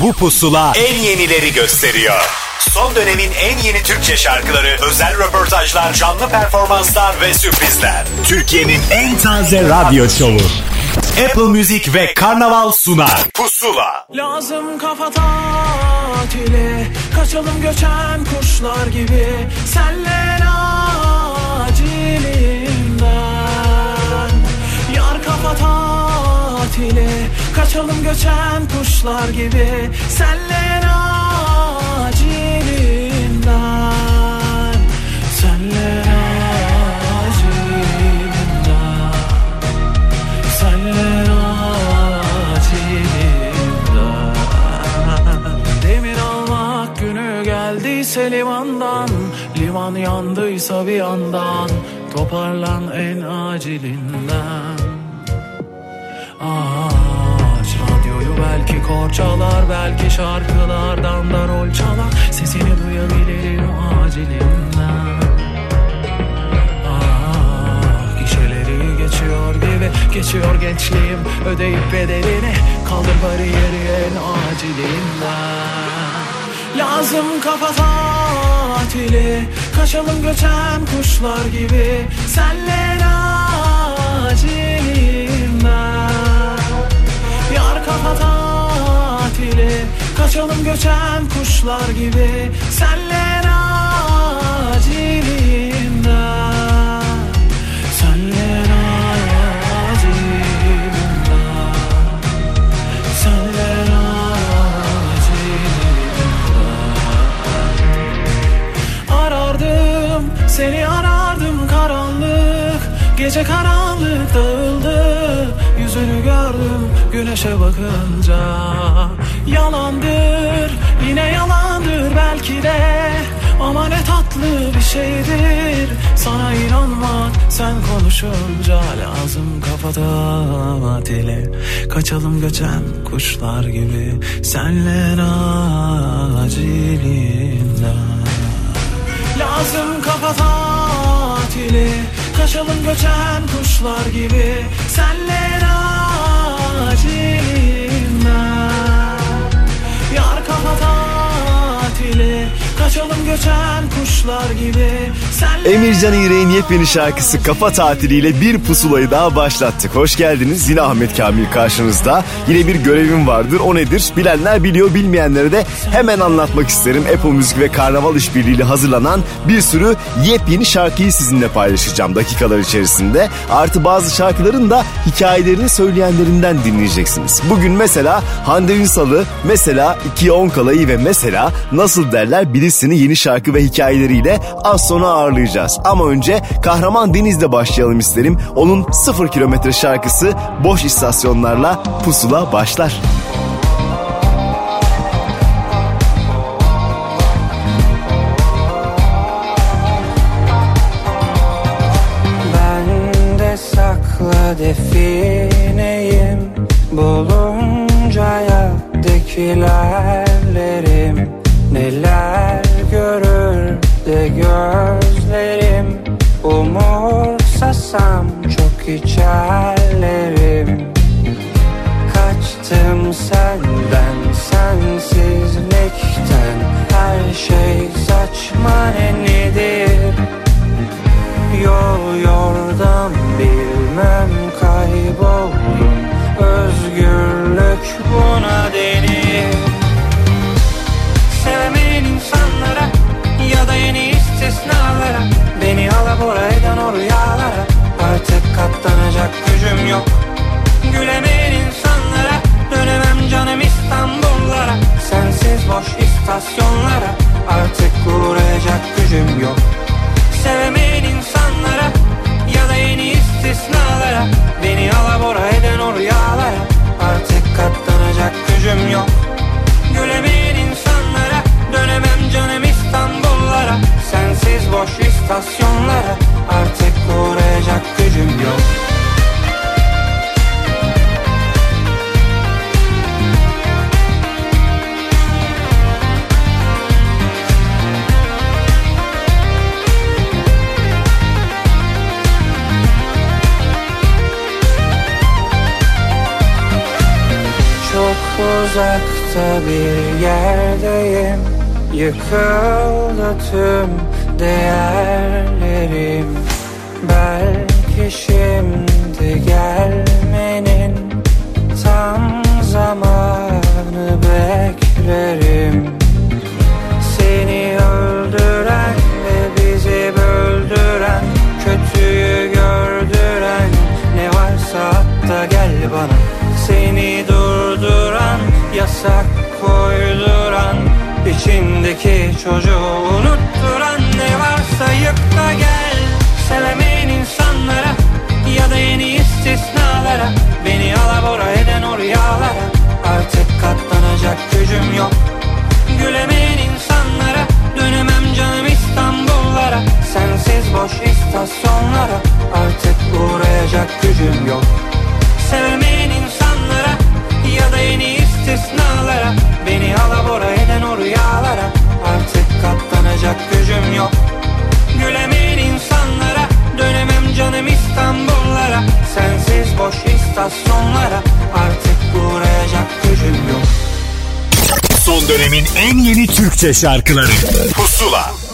Bu pusula en yenileri gösteriyor. Son dönemin en yeni Türkçe şarkıları, özel röportajlar, canlı performanslar ve sürprizler. Türkiye'nin en taze radyo şovu. Apple Music ve Karnaval sunar. Pusula. Lazım kafa tatili Kaçalım göçen kuşlar gibi Senle acilinden Yar kafa tatili Kaçalım göçen kuşlar gibi. Senle acilinden Senle acilinden Senle acilinden. Demir almak günü geldiyse limandan Liman yandıysa bir yandan Toparlan en acilinden Aç radyoyu belki korçalar Belki şarkılardan da rol çalar. Sesini duyabilirim acilinden. Ah, gişeleri geçiyor gibi Geçiyor gençliğim ödeyip bedelini Kaldır bariyeri en acilinden. Lazım kafa tatili Kaçalım göçen kuşlar gibi Senle Kafa tatili. Kaçalım göçen kuşlar gibi. Senle acilinden Senle acilinden Senle acilinden Arardım seni arardım karanlık. Gece karanlık dağıldı. Yüzünü gördüm güneşe bakınca Yalandır yine yalandır belki de. Ama ne tatlı bir şeydir Sana inanmak. Sen konuşunca Lazım kafada dili Kaçalım göçen kuşlar gibi Senle acilinden Lazım kafa tatili Kaçalım göçen kuşlar gibi Senle acilinden Yar kafa tatili Kaçalım göçen kuşlar gibi Senle Emircan İğrek'in yepyeni şarkısı Kafa Tatiliyle bir pusulayı daha başlattık. Hoş geldiniz. Yine Ahmet Kamil karşınızda. Yine bir görevim vardır. O nedir? Bilenler biliyor, bilmeyenlere de hemen anlatmak isterim. Apple Müzik ve Karnaval işbirliğiyle hazırlanan bir sürü yepyeni şarkıyı sizinle paylaşacağım dakikalar içerisinde. Artı bazı şarkıların da hikayelerini söyleyenlerinden dinleyeceksiniz. Bugün mesela Hande Ünsal'ı, mesela 2'ye 10 kalayı ve mesela Nasıl Derler Birisini yeni şarkı ve hikayeleriyle az sonra ağırlayacağız. Ama önce Kahraman Deniz'de başlayalım isterim. Onun 0 kilometre şarkısı boş istasyonlarla pusula başlar. Ben istasyonlara Artık uğrayacak gücüm yok. Çok uzakta bir yerdeyim. Yıkıldı tüm değerlerim. Belki şimdi gelmenin tam zamanı beklerim. Seni öldüren ve bizi böldüren Kötüyü gördüren ne varsa hatta gel bana. Seni durduran yasak koyduran içindeki çocuğu unutturan da gel. Sevemeyen insanlara ya da yeni istisnalara Beni alabora eden o rüyalara Artık katlanacak gücüm yok. Gülemeyen insanlara Dönemem canım İstanbullara. Sensiz boş istasyonlara Artık uğrayacak gücüm yok. Sevmeyen insanlara Ya da yeni istisnalara Beni alabora eden o rüyalara Artık katlanacak gücüm yok Gülemeyen insanlara Dönemem canım İstanbullara Sensiz boş istasyonlara Artık uğrayacak gücüm yok. Son dönemin en yeni Türkçe şarkıları. Pusula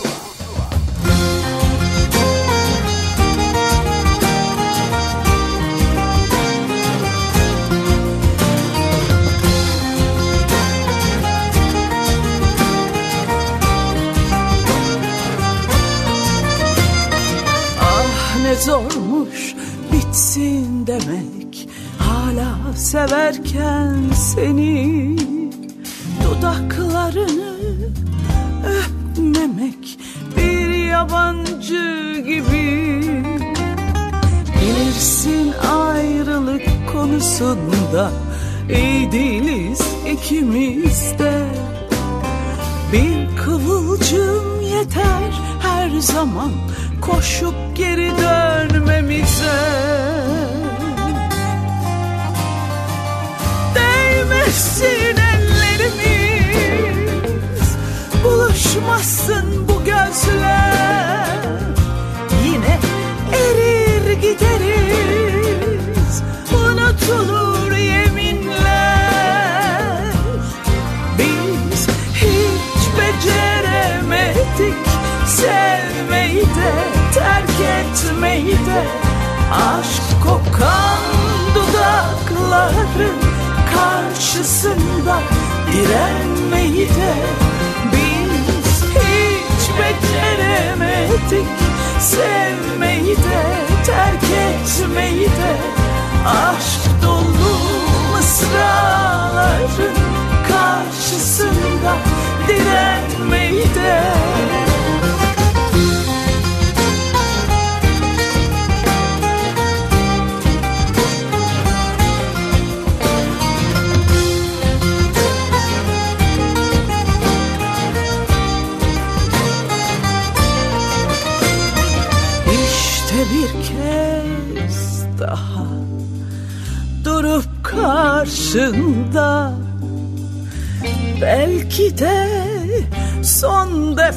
seni Dudaklarını öpmemek Bir yabancı gibi Bilirsin ayrılık konusunda iyi değiliz ikimiz de bir kıvılcım yeter her zaman koşup geri dönmemize. Değmesin ellerimiz, buluşmasın bu gözler. Yine erir gideriz, unutulur yeminler. Biz hiç beceremedik sevmeyi de terk etmeyi de aşk kokan dudakların karşısında direnmeyi de biz hiç beceremedik. Sevmeyi de terk etmeyi de aşk dolu mısraların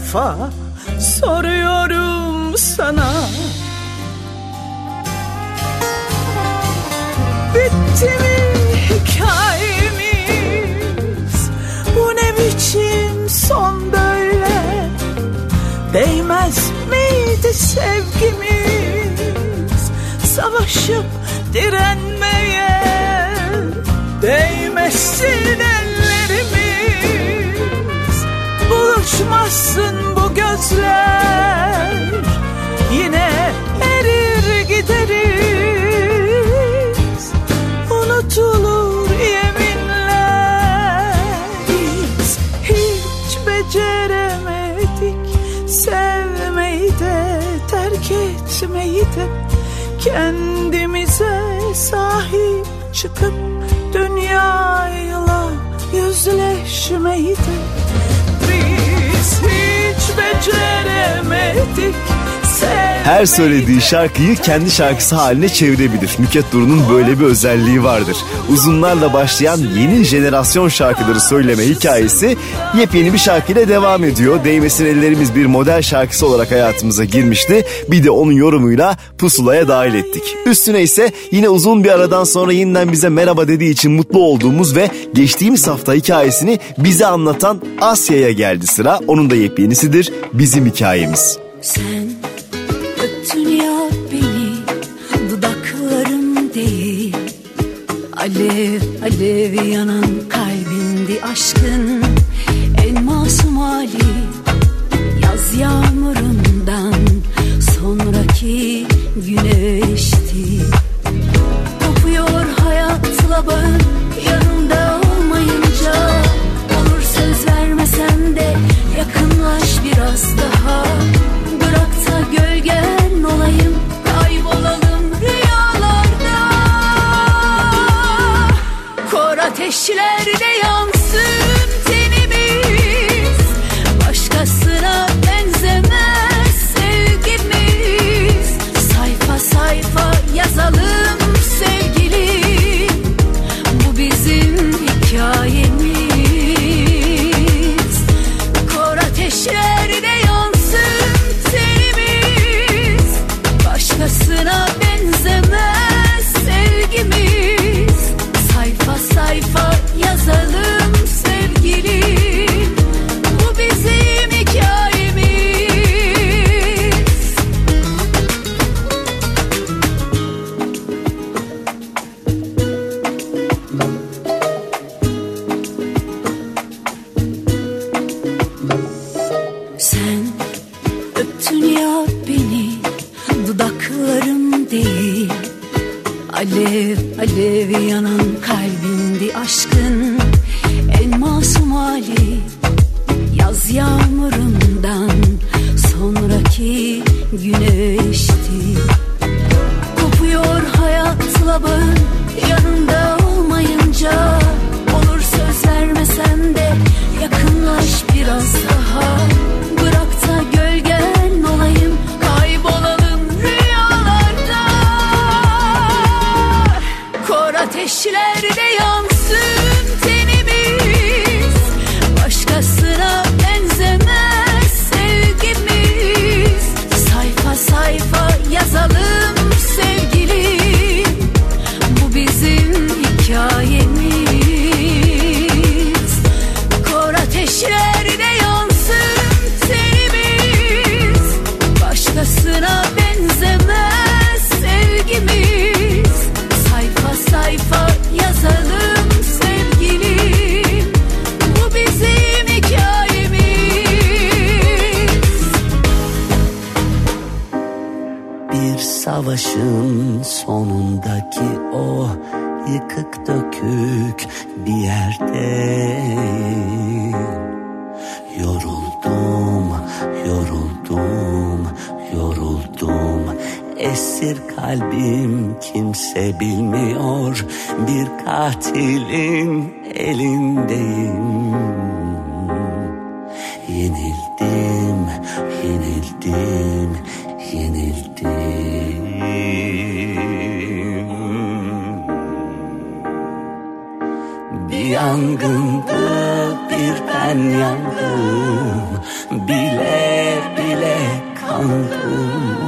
defa soruyorum sana. Bitti mi hikayemiz? Bu ne biçim son böyle? Değmez miydi sevgimiz? Savaşıp direnmeye Değmesin ellerimiz Buluşmasın bu gözler. Yine erir gideriz. Unutulur yeminler. Biz hiç beceremedik. Sevmeyi de terk etmeyi de. Kendimize sahip çıkıp Dünyayla Biz hiç beceremedik Sevmeyi her söylediği şarkıyı kendi şarkısı haline çevirebilir. Nüket Duru'nun böyle bir özelliği vardır. Uzunlarla başlayan yeni jenerasyon şarkıları söyleme hikayesi yepyeni bir şarkıyla devam ediyor. Değmesin ellerimiz bir model şarkısı olarak hayatımıza girmişti. Bir de onun yorumuyla pusulaya dahil ettik. Üstüne ise yine uzun bir aradan sonra yeniden bize merhaba dediği için mutlu olduğumuz ve geçtiğimiz hafta hikayesini bize anlatan Asya'ya geldi sıra. Onun da yepyenisidir bizim hikayemiz. Sen Alev alev yanan kalbindi aşkın. En masum hali Yaz yağmurundan kişiler yenildim, yenildim Bir yangındı bir ben yandım Bile bile kandım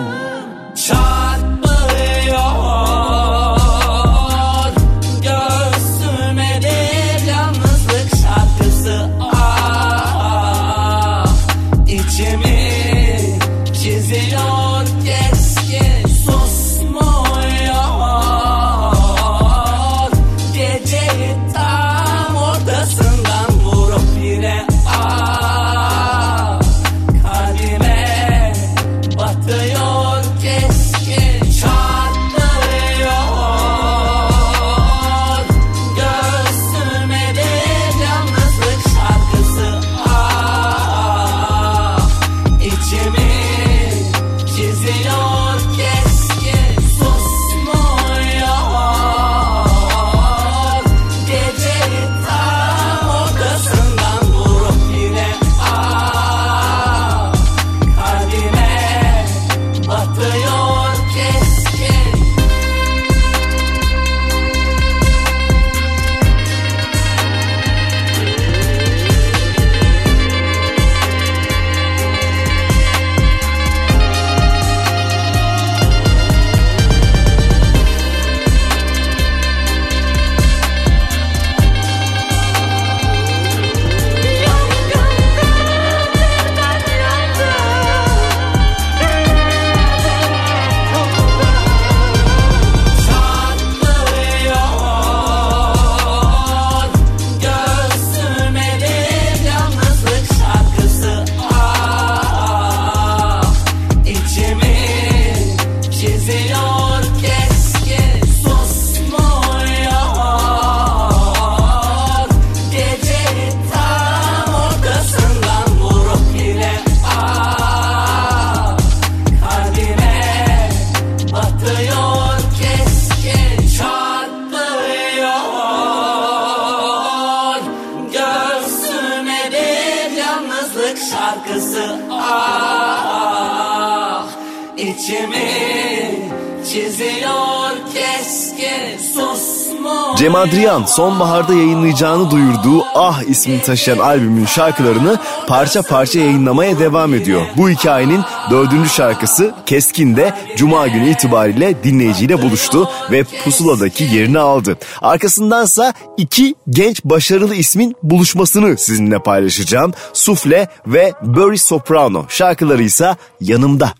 Adrian sonbaharda yayınlayacağını duyurduğu Ah ismini taşıyan albümün şarkılarını parça parça yayınlamaya devam ediyor. Bu hikayenin dördüncü şarkısı Keskin de Cuma günü itibariyle dinleyiciyle buluştu ve pusuladaki yerini aldı. Arkasındansa iki genç başarılı ismin buluşmasını sizinle paylaşacağım. Sufle ve Burry Soprano şarkıları ise yanımda.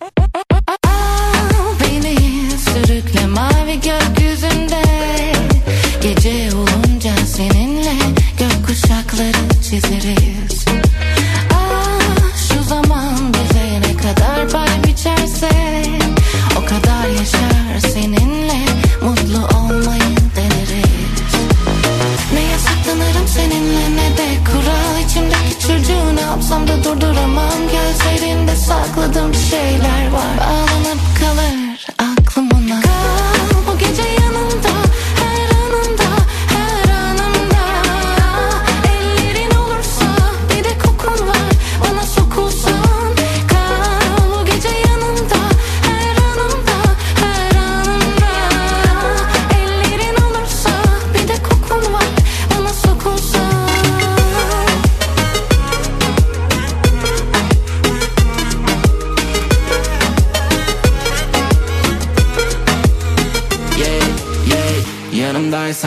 Beni sürükle mavi gökyüzünde çizeriz. Ah şu zaman bize ne kadar pay biçerse O kadar yaşar seninle mutlu olmayı deneriz. Ne yasaklanırım seninle ne de kural. İçimdeki çocuğu ne yapsam da durduramam. Gözlerinde sakladığım şeyler var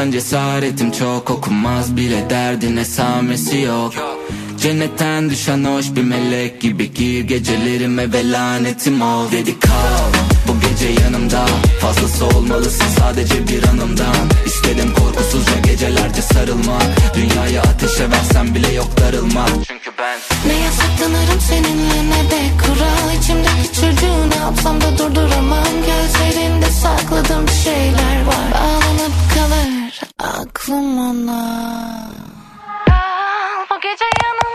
Yanımdaysan cesaretim çok okunmaz bile derdin esamesi yok. Cennetten düşen hoş bir melek gibi gir gecelerime ve lanetim ol. Dedi kal bu gece yanımda. Fazlası olmalısın sadece bir anımdan İstedim korkusuzca gecelerce sarılmak. Dünyayı ateşe versem bile yok darılmak. Çünkü ben Ne yasaklanırım seninle ne de kural. İçimdeki çocuğu ne yapsam da durduramam. Gözlerinde sakladığım şeyler var. Bağlanıp kalır aklım ona. Kal bu gece yanımda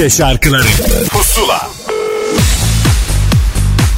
Türkçe şarkıları Pusula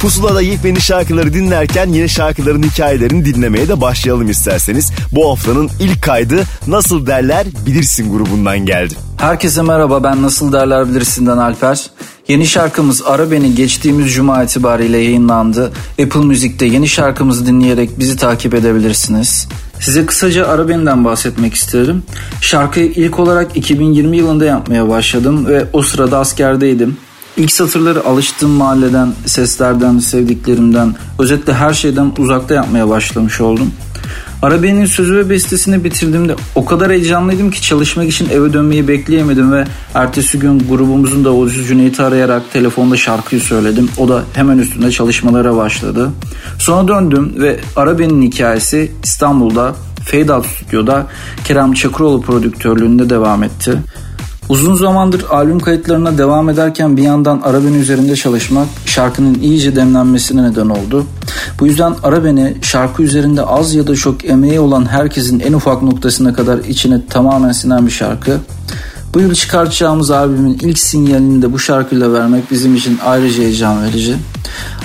Pusula'da yepyeni şarkıları dinlerken yeni şarkıların hikayelerini dinlemeye de başlayalım isterseniz. Bu haftanın ilk kaydı Nasıl Derler Bilirsin grubundan geldi. Herkese merhaba ben Nasıl Derler Bilirsin'den Alper. Yeni şarkımız Ara Beni geçtiğimiz cuma itibariyle yayınlandı. Apple Müzik'te yeni şarkımızı dinleyerek bizi takip edebilirsiniz. Size kısaca Ara Beni'den bahsetmek isterim. Şarkıyı ilk olarak 2020 yılında yapmaya başladım ve o sırada askerdeydim. İlk satırları alıştığım mahalleden, seslerden, sevdiklerimden, özetle her şeyden uzakta yapmaya başlamış oldum. Arabe'nin sözü ve bestesini bitirdiğimde o kadar heyecanlıydım ki çalışmak için eve dönmeyi bekleyemedim ve ertesi gün grubumuzun davulcusu Cüneyt'i arayarak telefonda şarkıyı söyledim. O da hemen üstünde çalışmalara başladı. Sonra döndüm ve Arabe'nin hikayesi İstanbul'da Fade Out Stüdyo'da Kerem Çakıroğlu prodüktörlüğünde devam etti. Uzun zamandır albüm kayıtlarına devam ederken bir yandan Araben üzerinde çalışmak şarkının iyice demlenmesine neden oldu. Bu yüzden Araben'i şarkı üzerinde az ya da çok emeği olan herkesin en ufak noktasına kadar içine tamamen sinen bir şarkı. Bu yıl çıkartacağımız albümün ilk sinyalini de bu şarkıyla vermek bizim için ayrıca heyecan verici.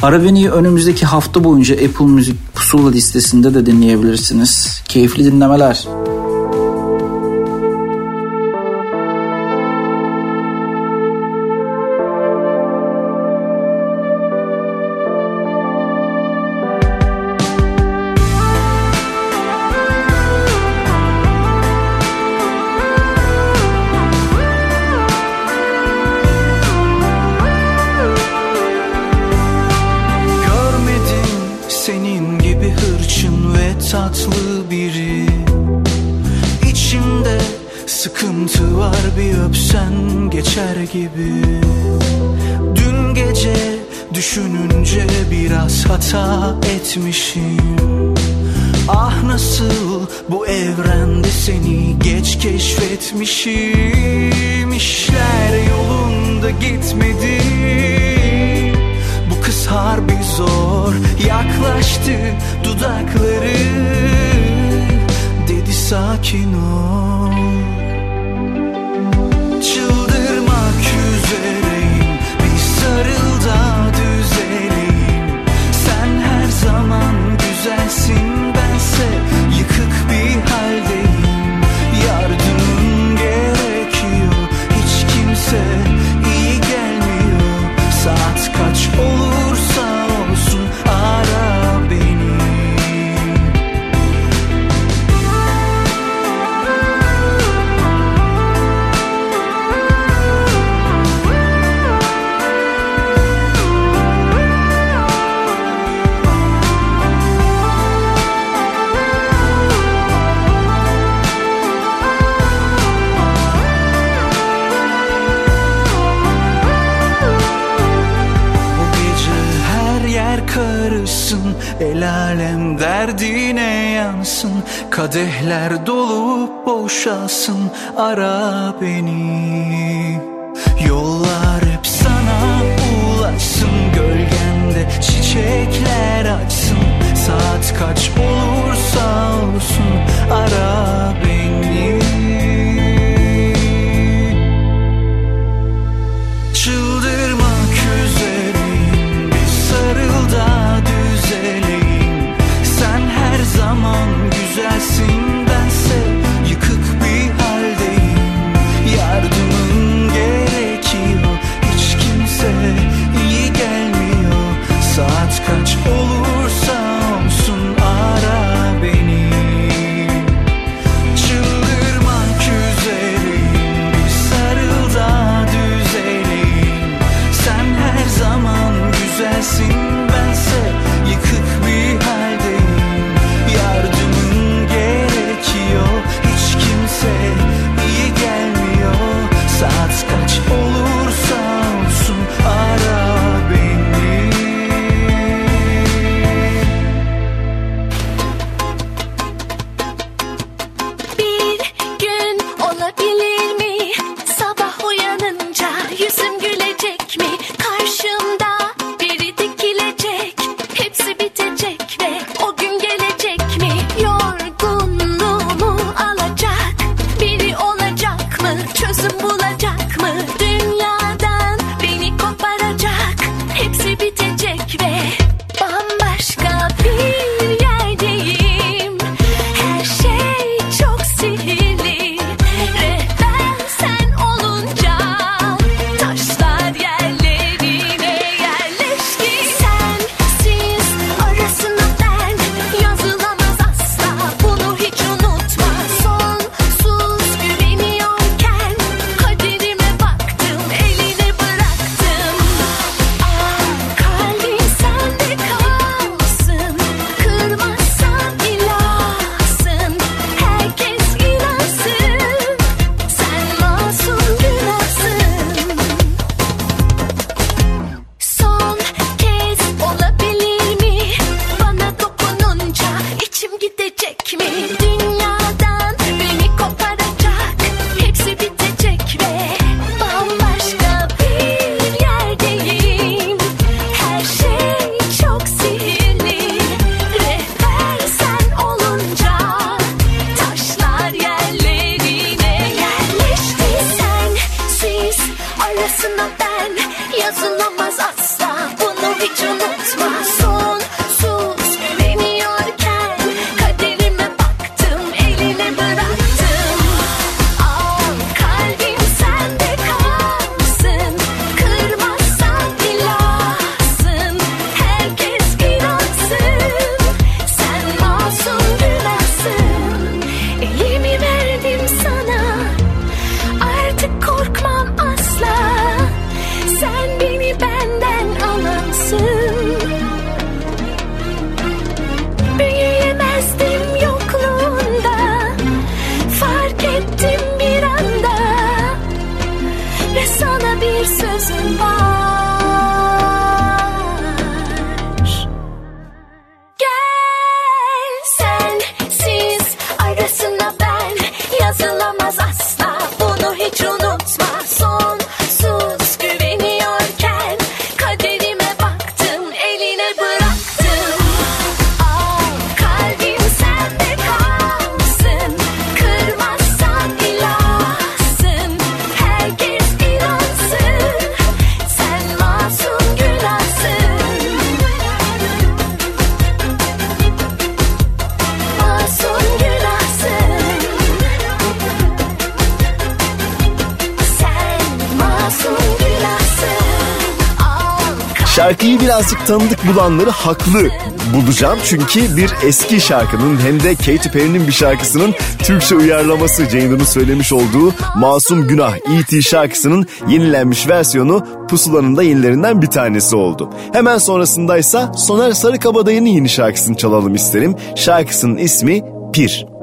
Arabeni'yi önümüzdeki hafta boyunca Apple Müzik Pusula listesinde de dinleyebilirsiniz. Keyifli dinlemeler. Görmedim tanıdık bulanları haklı bulacağım. Çünkü bir eski şarkının hem de Katy Perry'nin bir şarkısının Türkçe uyarlaması Jane'ın söylemiş olduğu Masum Günah E.T. şarkısının yenilenmiş versiyonu Pusula'nın da yenilerinden bir tanesi oldu. Hemen sonrasındaysa Soner Sarıkabadayı'nın yeni şarkısını çalalım isterim. Şarkısının ismi Pir.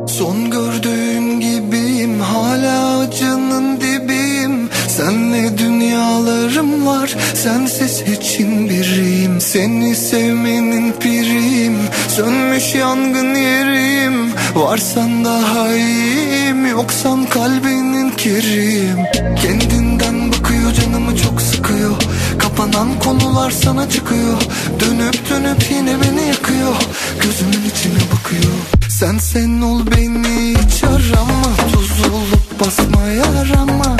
Seni sevmenin pirim Sönmüş yangın yerim. Varsan daha iyiyim Yoksan kalbinin kirim Kendinden bakıyor canımı çok sıkıyor. Kapanan konular sana çıkıyor. Dönüp dönüp yine beni yakıyor. Gözümün içine bakıyor. Sen sen ol beni hiç arama. Tuz olup basma yarama.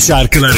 şarkıları.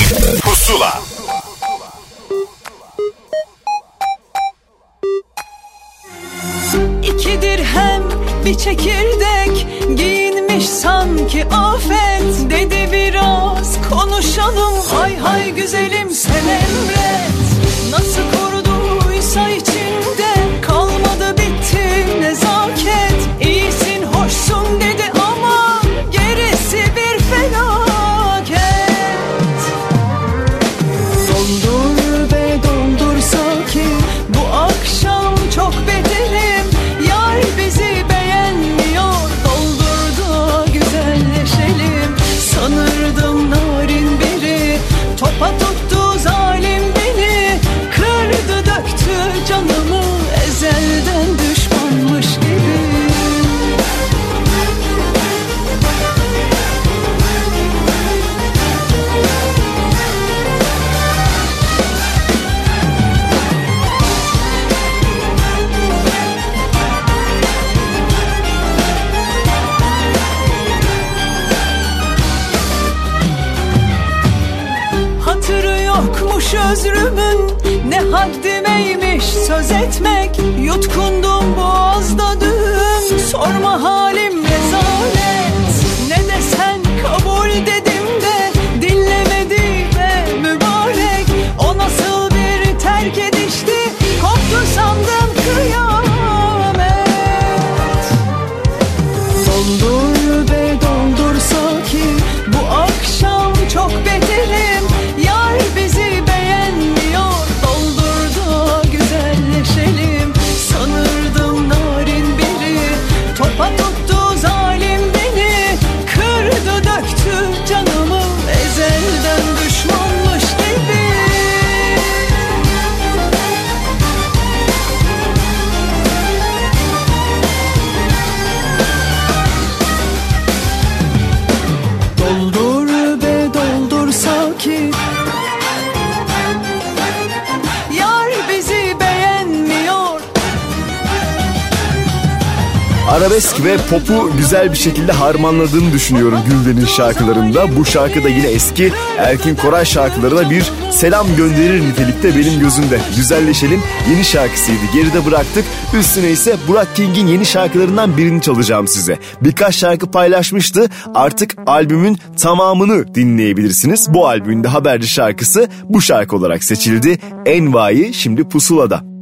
ve popu güzel bir şekilde harmanladığını düşünüyorum Gülden'in şarkılarında. Bu şarkı da yine eski Erkin Koray şarkılarına bir selam gönderir nitelikte benim gözümde. Güzelleşelim yeni şarkısıydı. Geride bıraktık. Üstüne ise Burak King'in yeni şarkılarından birini çalacağım size. Birkaç şarkı paylaşmıştı. Artık albümün tamamını dinleyebilirsiniz. Bu albümün de haberci şarkısı bu şarkı olarak seçildi. Enva'yı şimdi pusulada.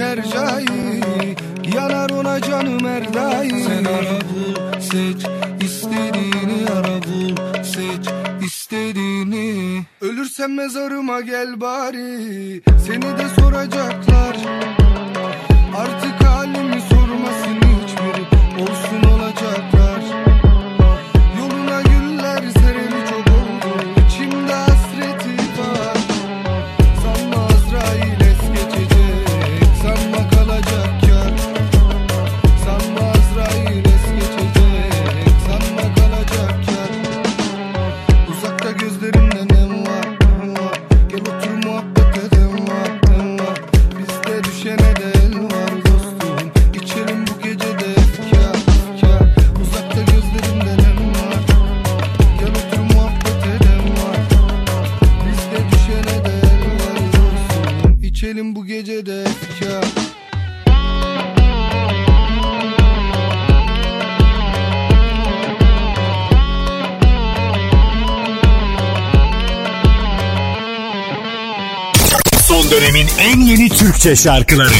kercayı Yanar ona canım erdayı Sen ara bul seç istediğini ara bul seç istediğini. Ölürsem mezarıma gel bari Seni de soracaklar. Artık halimi sormasın hiçbiri Olsun Türkçe şarkıları.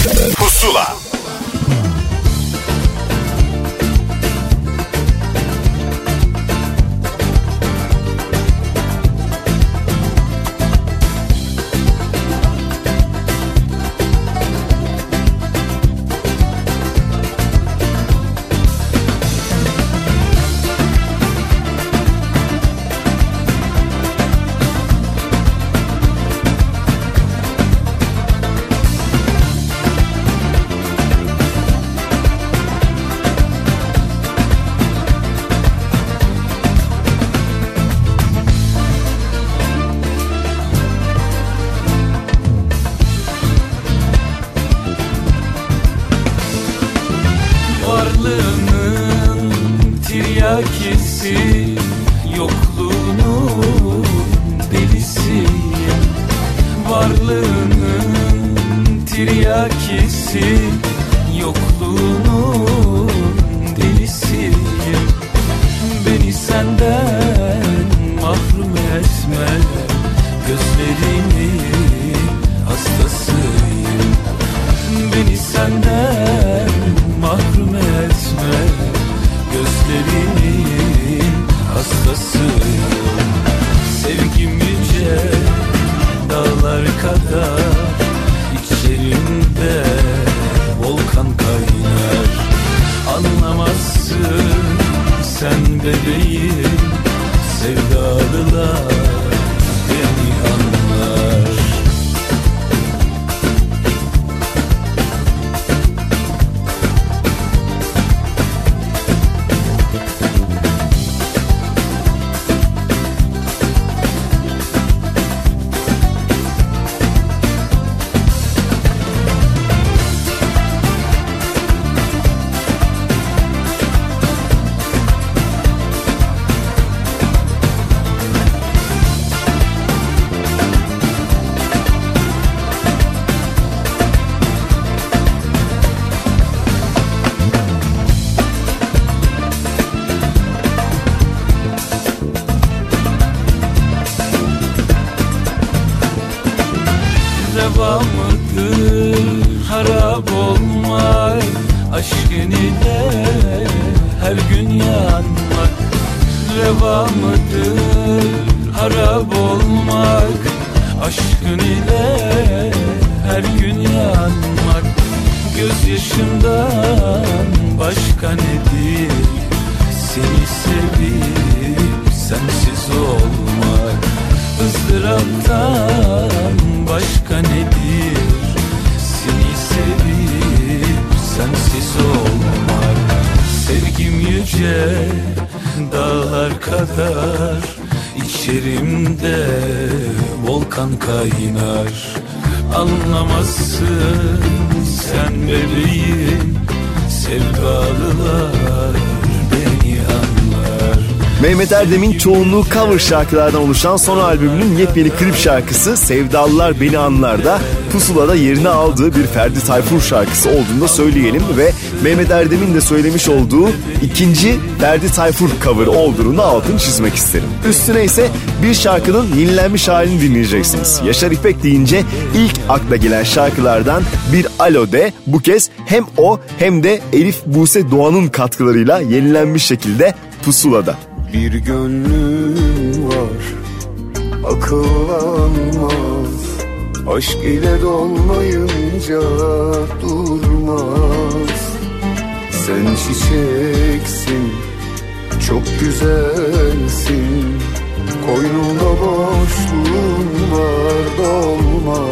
Çoğunluğu cover şarkılardan oluşan son albümünün yepyeni klip şarkısı Sevdalılar Beni Anlar'da Pusula'da yerini aldığı bir Ferdi Tayfur şarkısı olduğunu da söyleyelim ve Mehmet Erdem'in de söylemiş olduğu ikinci Ferdi Tayfur cover olduğunu da altını çizmek isterim. Üstüne ise bir şarkının yenilenmiş halini dinleyeceksiniz. Yaşar İpek deyince ilk akla gelen şarkılardan bir Alo de bu kez hem o hem de Elif Buse Doğan'ın katkılarıyla yenilenmiş şekilde Pusula'da. Bir gönlüm var. Akıllanmaz. Aşk ile dolmayınca durmaz. Sen çiçeksin çok güzelsin. Koynumda boşluğun var dolmaz.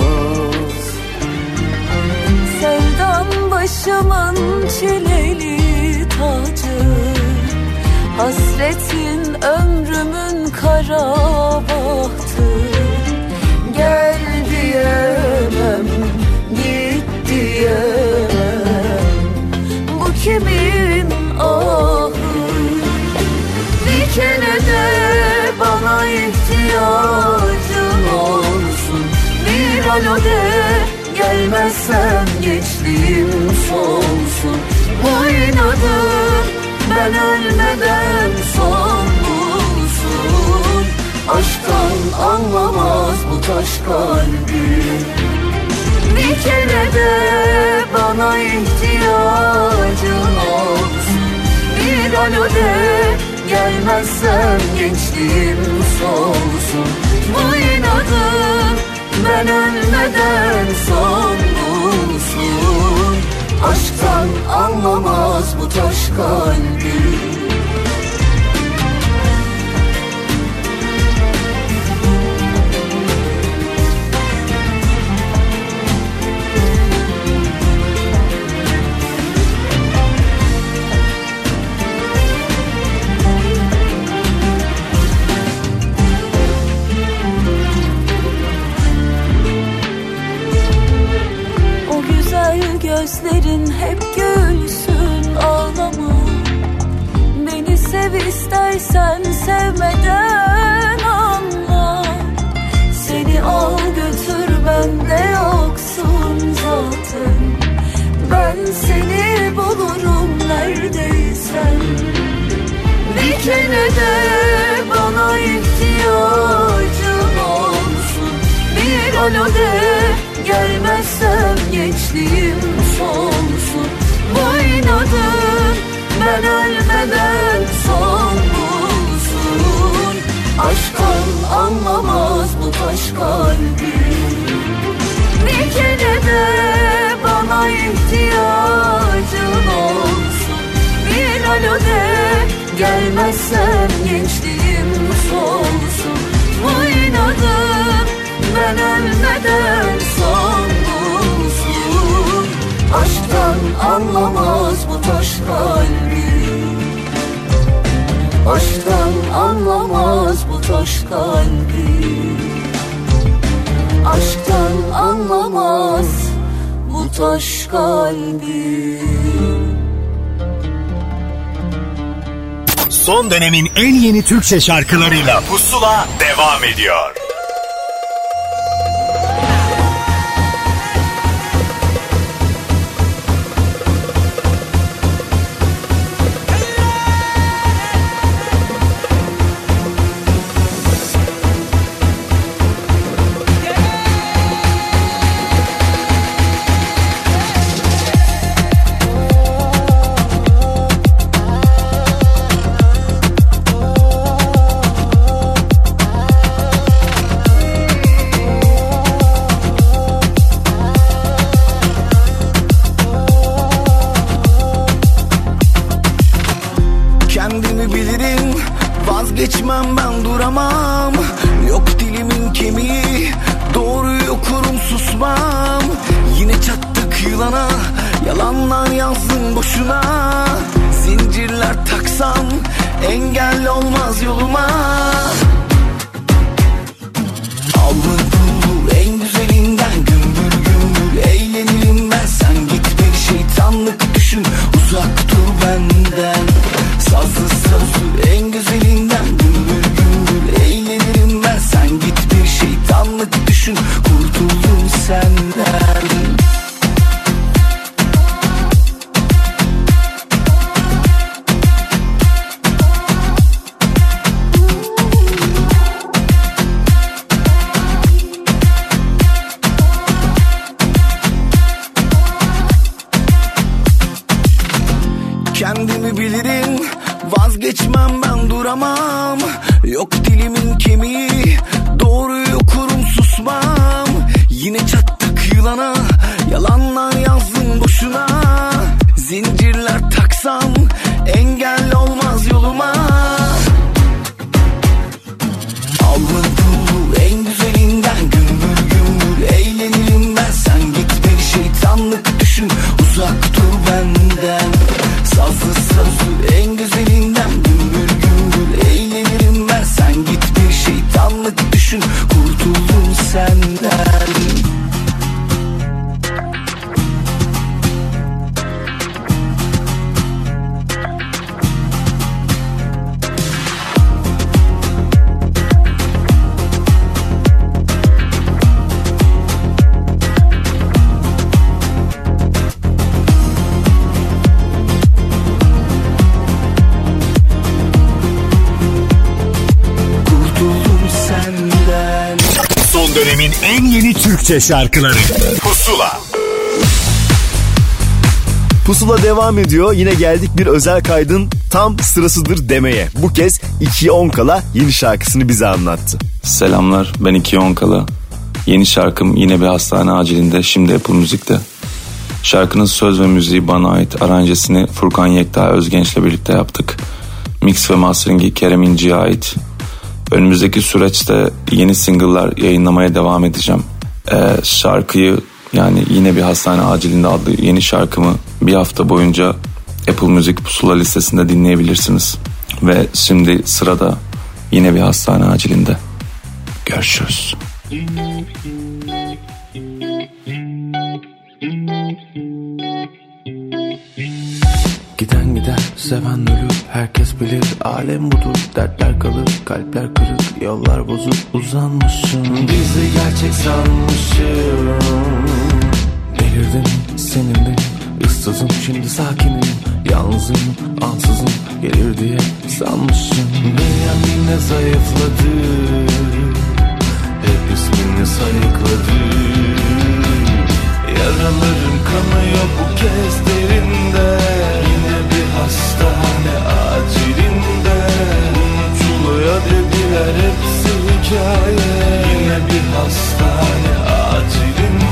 Sevdan başımın çileli tacı Hasretin ömrümün kara bahtı Gel diyemem, git diyemem. Bu kimin ahı? Bir kere de bana ihtiyacın olsun. Bir alo de gelmezsem geçtiğim solsun Bu inadım ben ölmeden son bulsun. Aşktan anlamaz bu taş kalbi. Bir kere de bana ihtiyacın olsun. Bir alo de gelmezsem gençliğim solsun. Bu inadım ben ölmeden son bulsun Aşktan anlamaz bu taş kalbi. Gözlerin hep gülsün ağlama. Beni sev istersen sevmeden anla. Seni al götür bende yoksun zaten. Ben seni bulurum neredeysen. Bir kere de bana ihtiyacın olsun. Bir alo de gelmezsem gençliğim Bu inadım ben ölmeden son bulsun. Aşktan anlamaz bu taş kalbi Bir kere de bana ihtiyacın olsun. Bir alo de gelmezsem gençliğim solsun. Bu inadım ben ölmeden son bulsun. Aşktan anlamaz kalbi. Aşktan anlamaz bu taş kalbi. Aşktan anlamaz bu taş kalbi. Son dönemin en yeni Türkçe şarkılarıyla Pusula devam ediyor. Benden Sazlı sözlü en güzelinden Türkçe şarkıları Pusula Pusula devam ediyor. Yine geldik bir özel kaydın tam sırasıdır demeye. Bu kez 2'ye 10 kala yeni şarkısını bize anlattı. Selamlar ben İki Onkala. Yeni şarkım yine bir hastane acilinde şimdi Apple Müzik'te. Şarkının söz ve müziği bana ait aranjesini Furkan Yekta Özgenç'le birlikte yaptık. Mix ve mastering'i Kerem İnci'ye ait. Önümüzdeki süreçte yeni single'lar yayınlamaya devam edeceğim. Ee, şarkıyı yani yine bir hastane acilinde adlı yeni şarkımı bir hafta boyunca Apple Müzik pusula listesinde dinleyebilirsiniz. Ve şimdi sırada yine bir hastane acilinde. Görüşürüz. Giden bilir alem budur dertler kalır kalpler kırık yollar bozuk uzanmışım. Bizi gerçek sanmışım. Delirdim senin benim ıssızım şimdi sakinim Yalnızım ansızım gelir diye sanmışım. Dünyam yine zayıfladı Hep ismini sayıkladı. Yaralarım kanıyor bu kez derinde Yine bir hastane acilinde Unutuluyor dediler hepsi hikaye. Yine bir hastane. Acilinde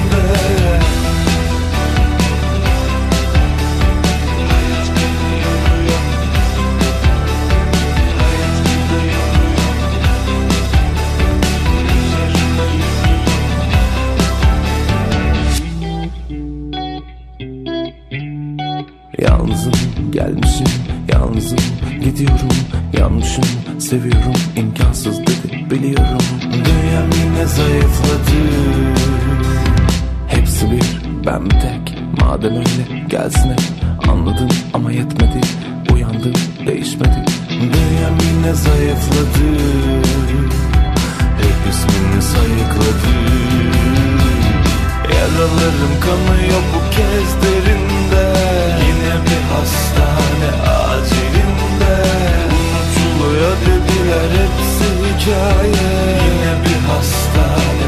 seviyorum imkansız dedi biliyorum. Dünyam yine zayıfladı. Hepsi bir ben tek. Madem öyle gelsin hep. Anladım ama yetmedi. Uyandım değişmedi. Dünyam yine zayıfladı. Hep ismini sayıkladı. Yaralarım kanıyor bu kez derinde Yine bir hastane dediler hepsi hikaye. Yine bir hastane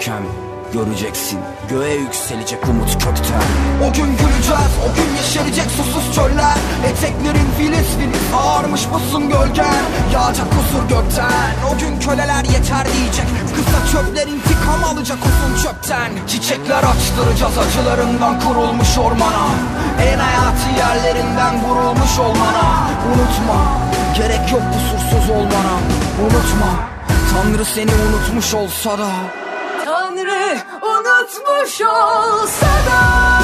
görkem Göreceksin. Göğe yükselecek umut kökten O gün güleceğiz o gün yeşerecek susuz çöller. Eteklerin filiz filiz ağarmış mısın gölgen. Yağacak kusur gökten. O gün köleler yeter diyecek. Kısa çöpler intikam alacak uzun çöpten. Çiçekler açtıracağız acılarından kurulmuş ormana. En hayatı yerlerinden vurulmuş olmana. Unutma gerek yok kusursuz olmana. Unutma Tanrı seni unutmuş olsa da Tanrı unutmuş olsa da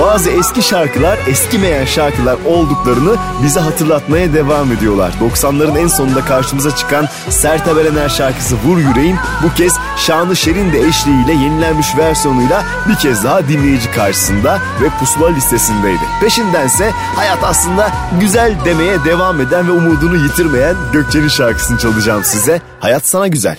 Bazı eski şarkılar eskimeyen şarkılar olduklarını bize hatırlatmaya devam ediyorlar. 90'ların en sonunda karşımıza çıkan Sert Eberener şarkısı Vur Yüreğim bu kez Şanlı Şer'in de eşliğiyle yenilenmiş versiyonuyla bir kez daha dinleyici karşısında ve pusula listesindeydi. Peşindense hayat aslında güzel demeye devam eden ve umudunu yitirmeyen Gökçe'nin şarkısını çalacağım size. Hayat sana güzel.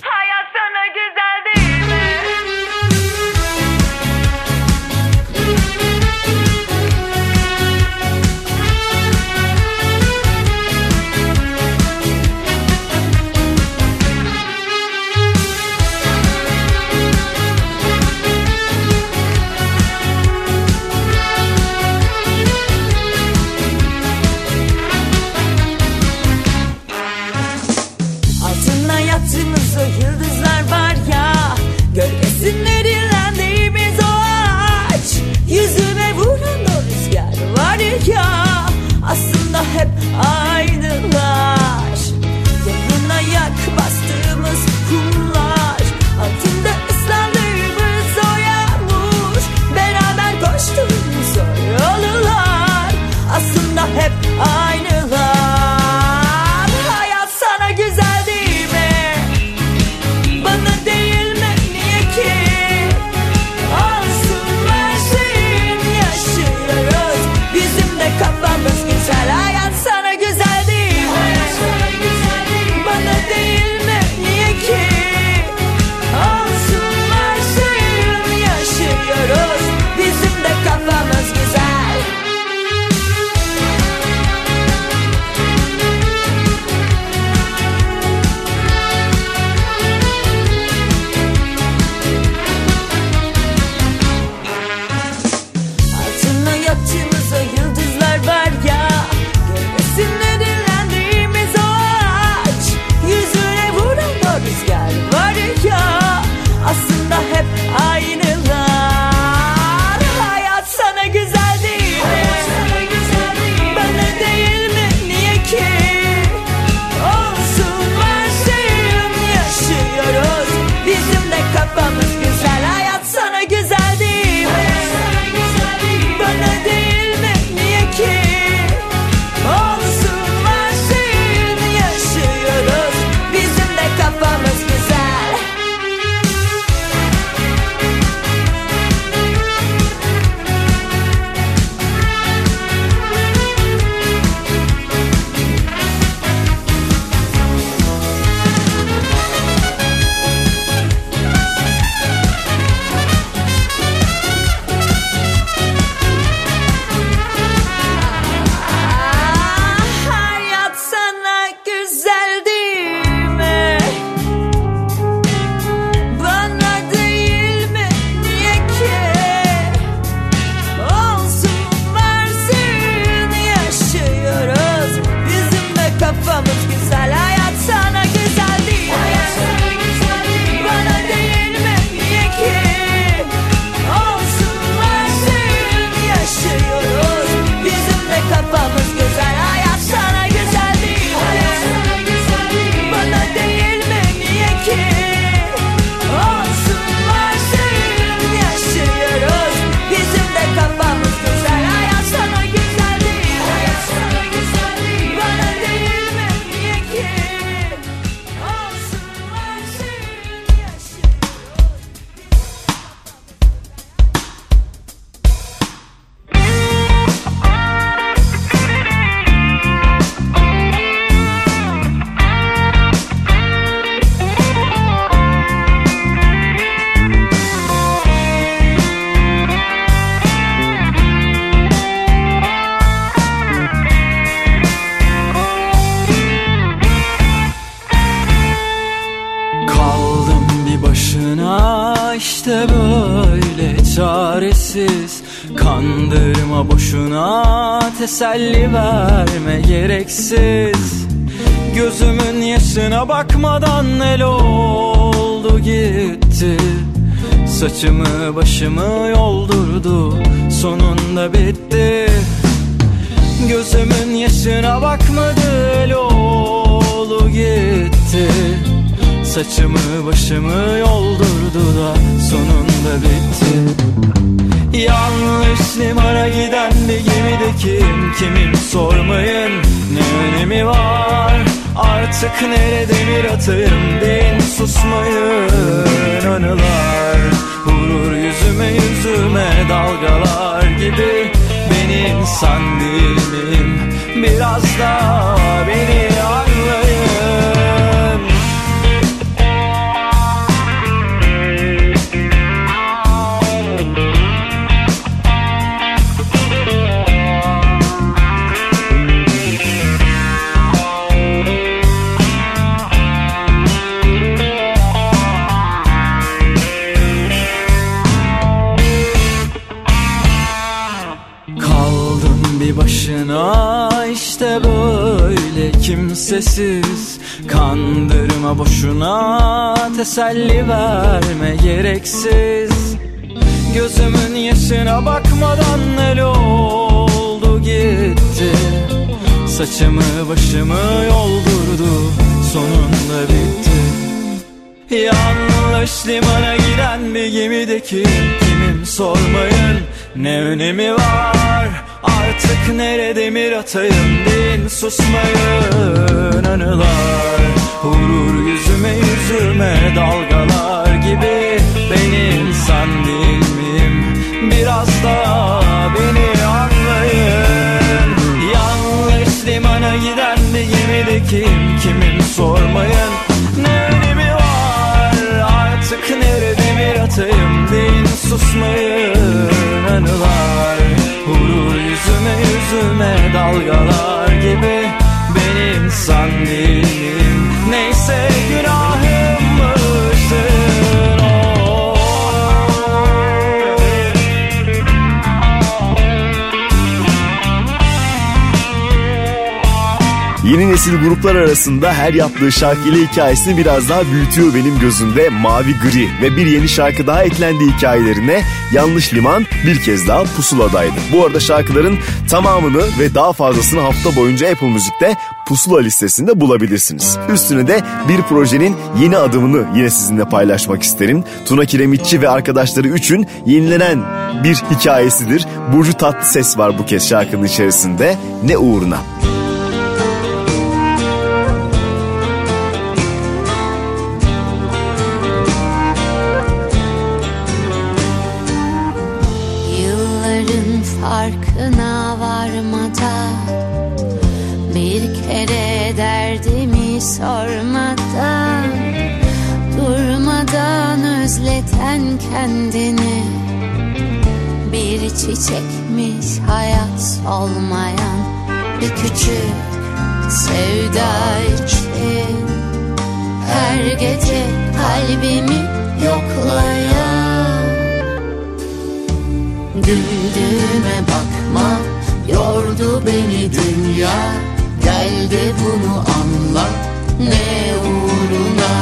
Teselli verme gereksiz. Gözümün yaşına bakmadan el oldu gitti. Saçımı başımı yoldurdu sonunda bitti. Gözümün yaşına bakmadı el oldu gitti. Saçımı başımı yoldurdu da sonunda bitti. Yanlış giden gemide kim kimin sormayın Ne önemi var? Artık nerede bir atayım deyin susmayın anılar. Vurur yüzüme yüzüme dalgalar gibi. Ben insan değil miyim biraz da beni Boşuna teselli verme gereksiz. Gözümün yaşına bakmadan el oldu gitti. Saçımı başımı yoldurdu sonunda bitti. Yanlış limana giden bir gemide kim kimim sormayın. Ne önemi var? Artık nerede bir atayım deyin susmayın anılar Vurur yüzüme yüzüme dalgalar gibi. Ben insan değil miyim? Biraz da beni anlayın. Yanlış limana giden bir gemide kim? Kimim sormayın. Ne önemi var? Artık nerede bir atayım deyin susmayın anılar. Vurur yüzüme yüzüme dalgalar gibi. Ben insan değilim say you know Yeni nesil gruplar arasında her yaptığı şarkıyla hikayesini biraz daha büyütüyor benim gözümde Mavi Gri ve bir yeni şarkı daha eklendi hikayelerine Yanlış Liman bir kez daha pusuladaydı. Bu arada şarkıların tamamını ve daha fazlasını hafta boyunca Apple Müzik'te pusula listesinde bulabilirsiniz. Üstüne de bir projenin yeni adımını yine sizinle paylaşmak isterim. Tuna Kiremitçi ve arkadaşları üçün yenilenen bir hikayesidir. Burcu Tatlıses var bu kez şarkının içerisinde. Ne uğruna? Sormadan Durmadan özleten kendini. Bir çiçekmiş hayat solmayan Bir küçük sevda için. Her gece kalbimi yoklayan Güldüğüme bakma Yordu beni dünya. Gel de bunu anla Ne uğruna?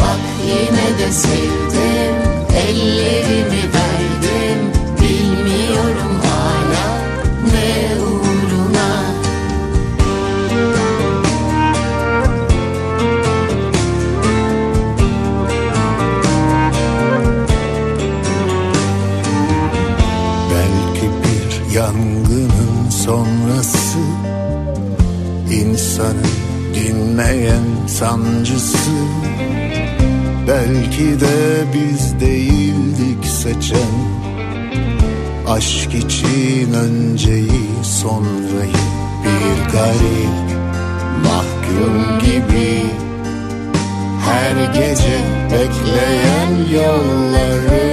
Bak yine de sevdim Ellerimi verdim. Bilmiyorum hala Ne uğruna. Belki bir yangının sonrası insanın dinmeyen sancısı Belki de biz değildik seçen. Aşk için önceyi sonrayı Bir garip mahkum gibi. Her gece bekleyen yolları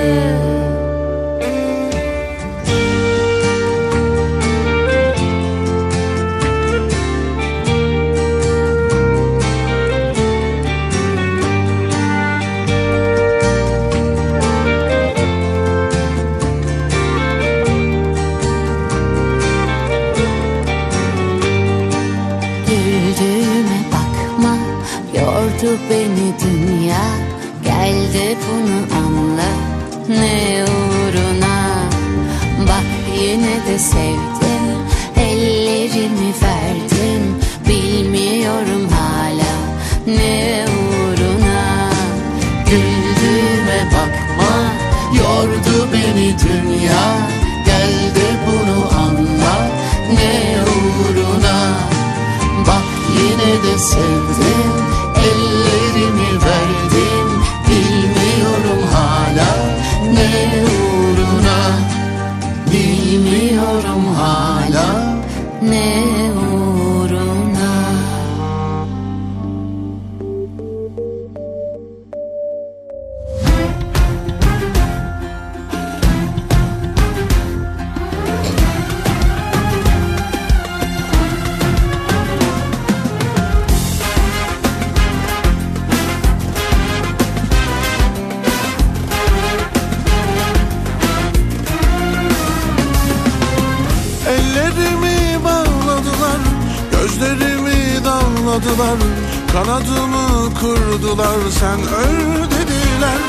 Damladılar Kanadımı kırdılar Sen öl dediler.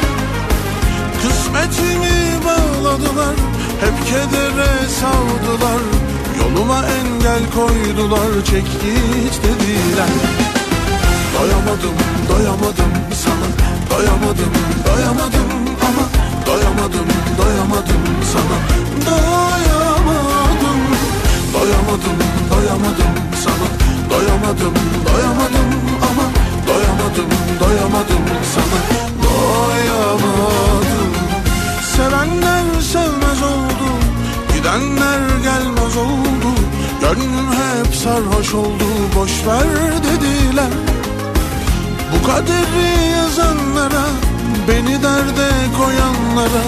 Kısmetimi bağladılar Hep kedere savdılar Yoluma engel koydular Çek git dediler. Doyamadım, doyamadım sana. Doyamadım, doyamadım ama. Doyamadım, doyamadım sana. Doyamadım, doyamadım, doyamadım sana Doyamadım, doyamadım ama Doyamadım, doyamadım sana. Doyamadım. Sevenler sevmez oldu Gidenler gelmez oldu. Gönlüm hep sarhoş oldu Boş ver dediler. Bu kaderi yazanlara Beni derde koyanlara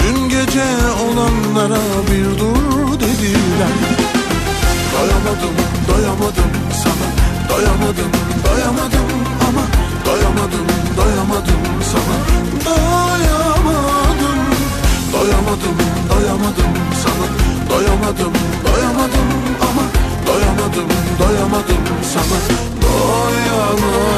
Dün gece olanlara bir dur dediler. Doyamadım, doyamadım Doyamadım, doyamadım ama Doyamadım, doyamadım sana. Doyamadım, doyamadım, doyamadım sana. Doyamadım, doyamadım ama Doyamadım, doyamadım sana. Doyamadım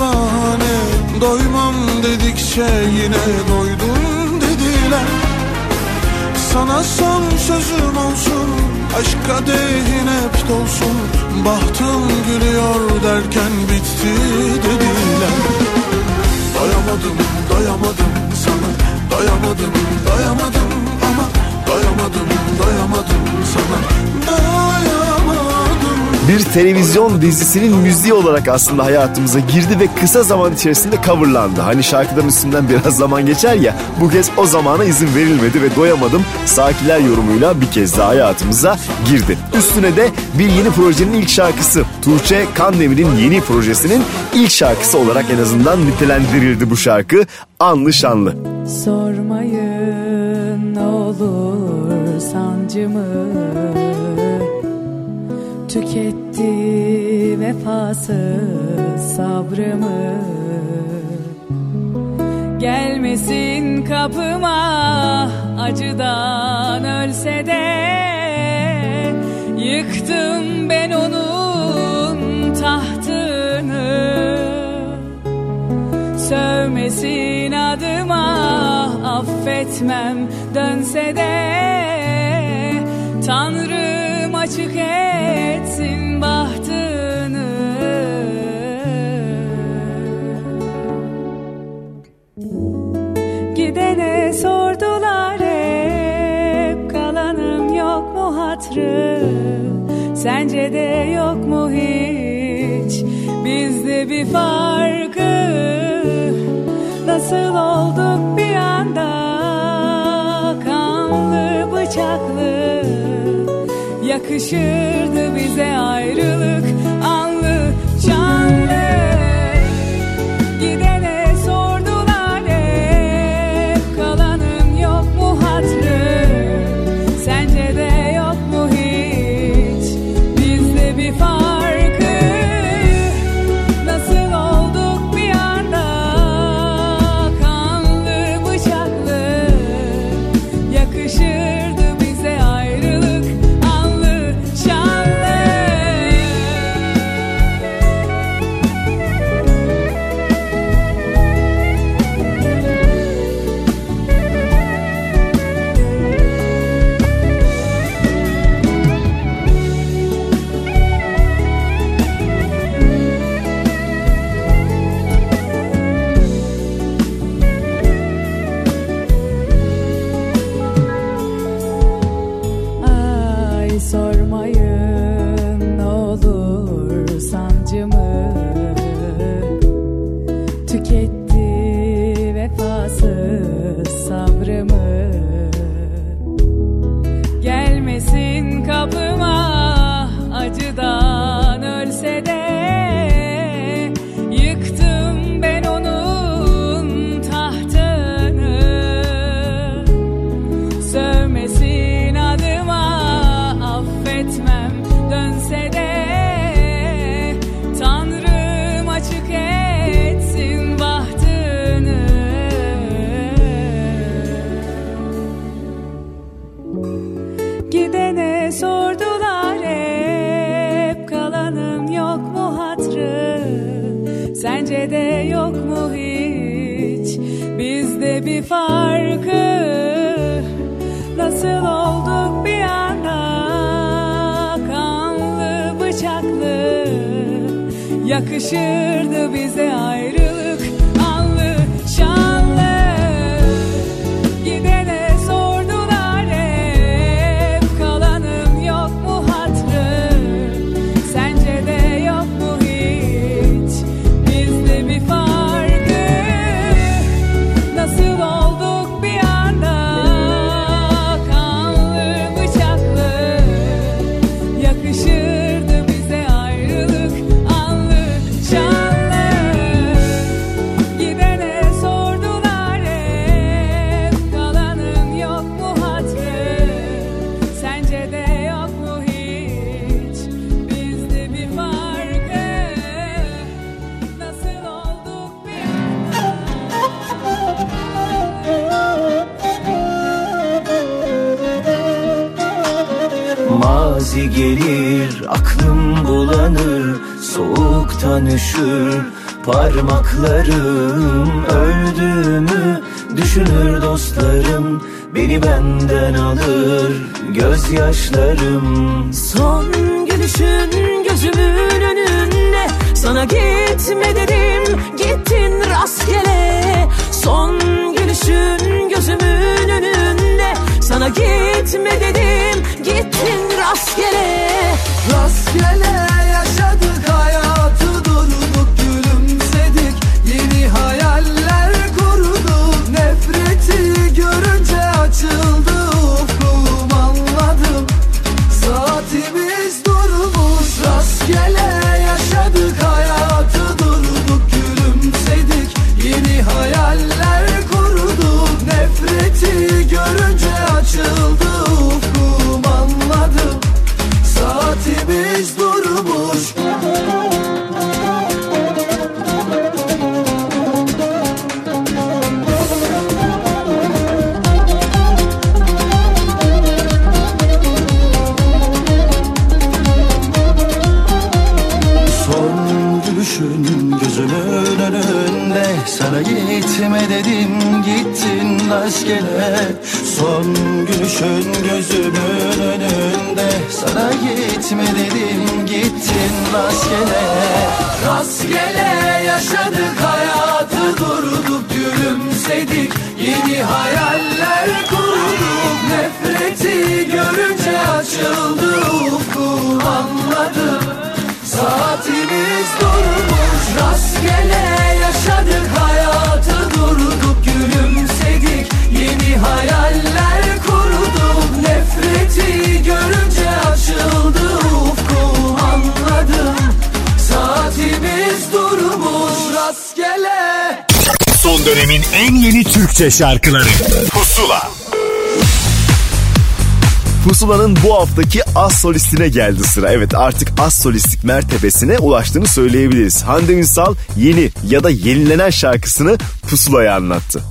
bahane Doymam dedikçe yine doydum dediler. Sana son sözüm olsun Aşk kadehin hep dolsun. Bahtım gülüyor derken bitti dediler. Doyamadım, doyamadım sana. Doyamadım, doyamadım ama Doyamadım, doyamadım sana. Doyamadım Bir televizyon dizisinin müziği olarak aslında hayatımıza girdi ve kısa zaman içerisinde coverlandı. Hani şarkıların üstünden biraz zaman geçer ya bu kez o zamana izin verilmedi ve doyamadım sakiler yorumuyla bir kez daha hayatımıza girdi. Üstüne de bir yeni projenin ilk şarkısı Tuğçe Kandemir'in yeni projesinin ilk şarkısı olarak en azından nitelendirildi bu şarkı Anlı Şanlı. Sormayın olur sancımı Tüketti vefasız sabrımı. Gelmesin kapıma acıdan ölse de. Yıktım ben onun tahtını. Sövmesin adıma affetmem dönse de. Tanrım açık etsin bahtını. Gidene sordular hep kalanım yok mu hatrı? Sence de yok mu hiç? Bizde bir farkı. Nasıl olduk bir anda? Kanlı bıçaklı Yakışırdı bize ayrılık Gidene sordular hep kalanın yok mu hatrı? Sence de yok mu hiç? Bizde bir farkı. Nasıl olduk bir anda? Kanlı bıçaklı. Yakışırdı bize ayrılık Soğuktan üşür parmaklarım Öldüğümü düşünür dostlarım Beni benden alır gözyaşlarım. Son gülüşün gözümün önünde Sana gitme dedim gittin rastgele. Son gülüşün gözümün önünde Sana gitme dedim gittin rastgele. Rastgele Sana gitme dedim gittin rastgele. Son gülüşün gözümün önünde. Sana gitme dedim gittin rastgele. Rastgele yaşadık hayatı durduk gülümsedik. Yeni hayaller kurduk nefreti görünce açıldı ufkum anladım Saatimiz durmuş rastgele yaşadık hayatı durduk gülümsedik. Yeni hayaller kurduk nefreti görünce açıldı ufkum anladım. Saatimiz durmuş rastgele. Son dönemin en yeni Türkçe şarkıları. Pusula Pusula'nın bu haftaki az solistine geldi sıra. Evet artık az solistlik mertebesine ulaştığını söyleyebiliriz. Hande Ünsal yeni ya da yenilenen şarkısını Pusula'ya anlattı.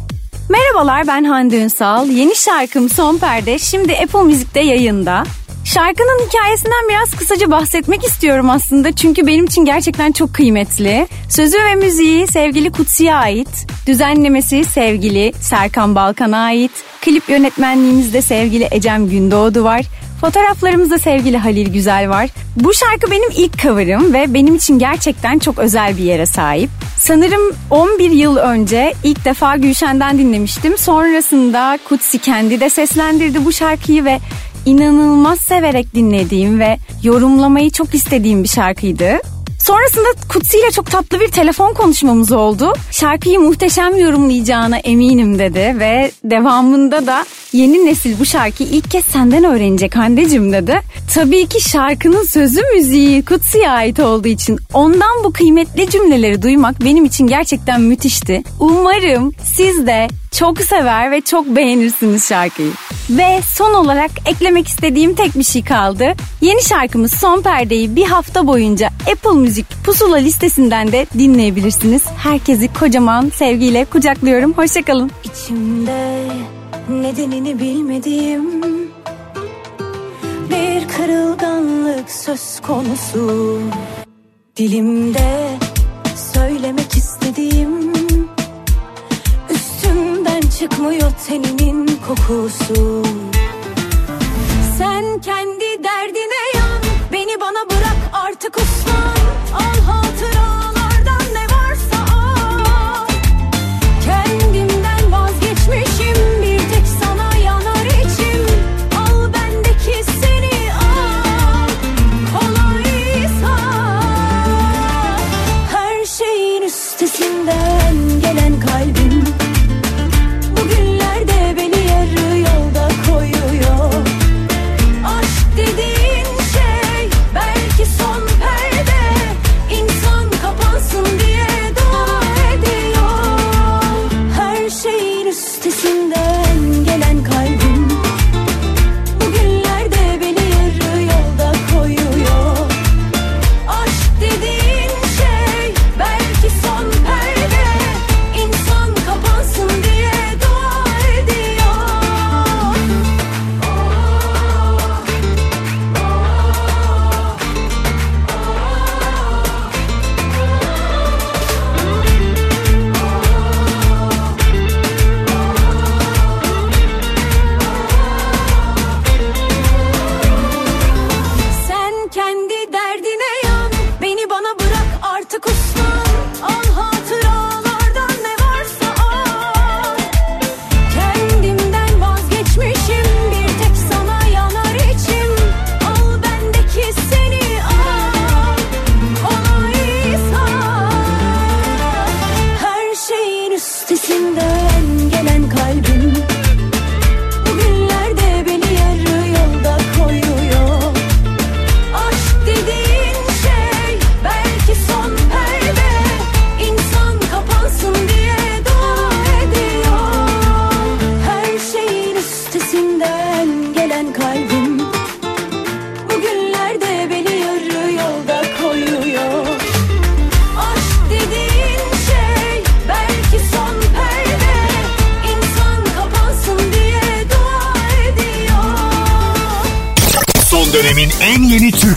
Merhabalar ben Hande Ünsal. Yeni şarkım Son Perde şimdi Apple Müzik'te yayında. Şarkının hikayesinden biraz kısaca bahsetmek istiyorum aslında çünkü benim için gerçekten çok kıymetli. Sözü ve müziği sevgili Kutsi'ye ait, düzenlemesi sevgili Serkan Balkan'a ait, klip yönetmenliğimizde sevgili Ecem Gündoğdu var. Fotoğraflarımızda sevgili Halil Güzel var. Bu şarkı benim ilk cover'ım ve benim için gerçekten çok özel bir yere sahip. Sanırım 11 yıl önce ilk defa Gülşen'den dinlemiştim. Sonrasında Kutsi kendi de seslendirdi bu şarkıyı ve inanılmaz severek dinlediğim ve yorumlamayı çok istediğim bir şarkıydı. Sonrasında Kutsi ile çok tatlı bir telefon konuşmamız oldu. Şarkıyı muhteşem yorumlayacağına eminim dedi ve devamında da yeni nesil bu şarkıyı ilk kez senden öğrenecek Hande'cim dedi. Tabii ki şarkının sözü müziği Kutsi'ye ait olduğu için ondan bu kıymetli cümleleri duymak benim için gerçekten müthişti. Umarım siz de çok sever ve çok beğenirsiniz şarkıyı. Ve son olarak eklemek istediğim tek bir şey kaldı. Yeni şarkımız Son Perde'yi bir hafta boyunca Apple Müzik pusula listesinden de dinleyebilirsiniz. Herkesi kocaman sevgiyle kucaklıyorum. Hoşçakalın. İçimde nedenini bilmediğim bir kırılganlık söz konusu Dilimde söylemek istediğim çıkmıyor teninin kokusu. Sen kendi derdine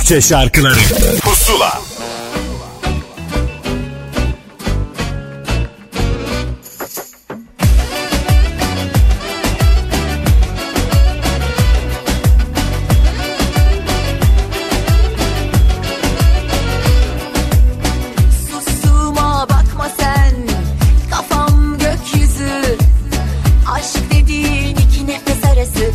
Türkçe şarkıları. Pusula. Sustuğuma bakma sen Kafam gökyüzü. Aşk dediğin iki nefes arası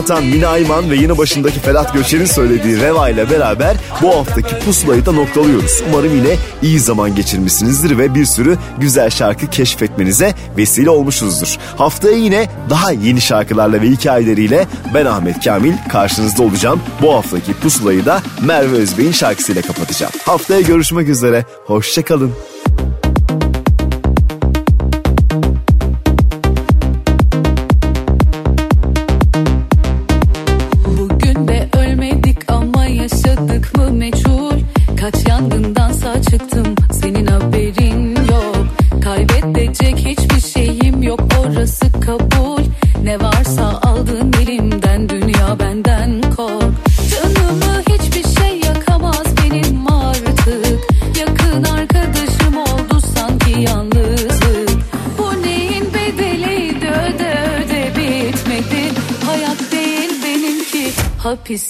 atan Mina Ayman ve yeni başındaki Ferhat Göçer'in söylediği Reva ile beraber bu haftaki pusulayı da noktalıyoruz. Umarım yine iyi zaman geçirmişsinizdir ve bir sürü güzel şarkı keşfetmenize vesile olmuşuzdur. Haftaya yine daha yeni şarkılarla ve hikayeleriyle ben Ahmet Kamil karşınızda olacağım. Bu haftaki pusulayı da Merve Özbey'in şarkısıyla kapatacağım. Haftaya görüşmek üzere, hoşçakalın.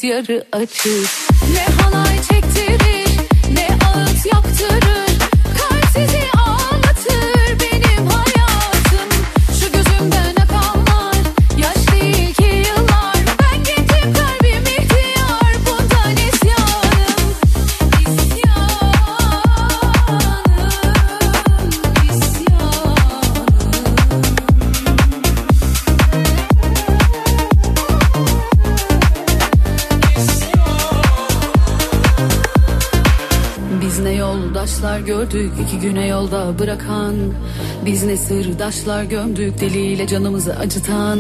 Yarı açık iki güne yolda bırakan Biz ne sırdaşlar gömdük deliyle canımızı acıtan.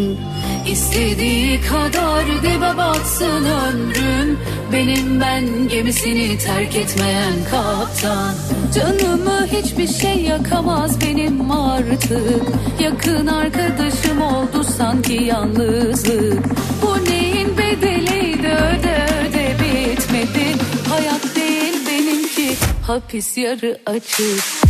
İstediği kadar dibe batsın ömrüm Benim ben gemisini terk etmeyen kaptan. Canımı hiçbir şey yakamaz benim artık Yakın arkadaşım oldu sanki yalnızlık. Bu neyin bedeliydi öde öde bitmedi. Hayat hapis yarı açık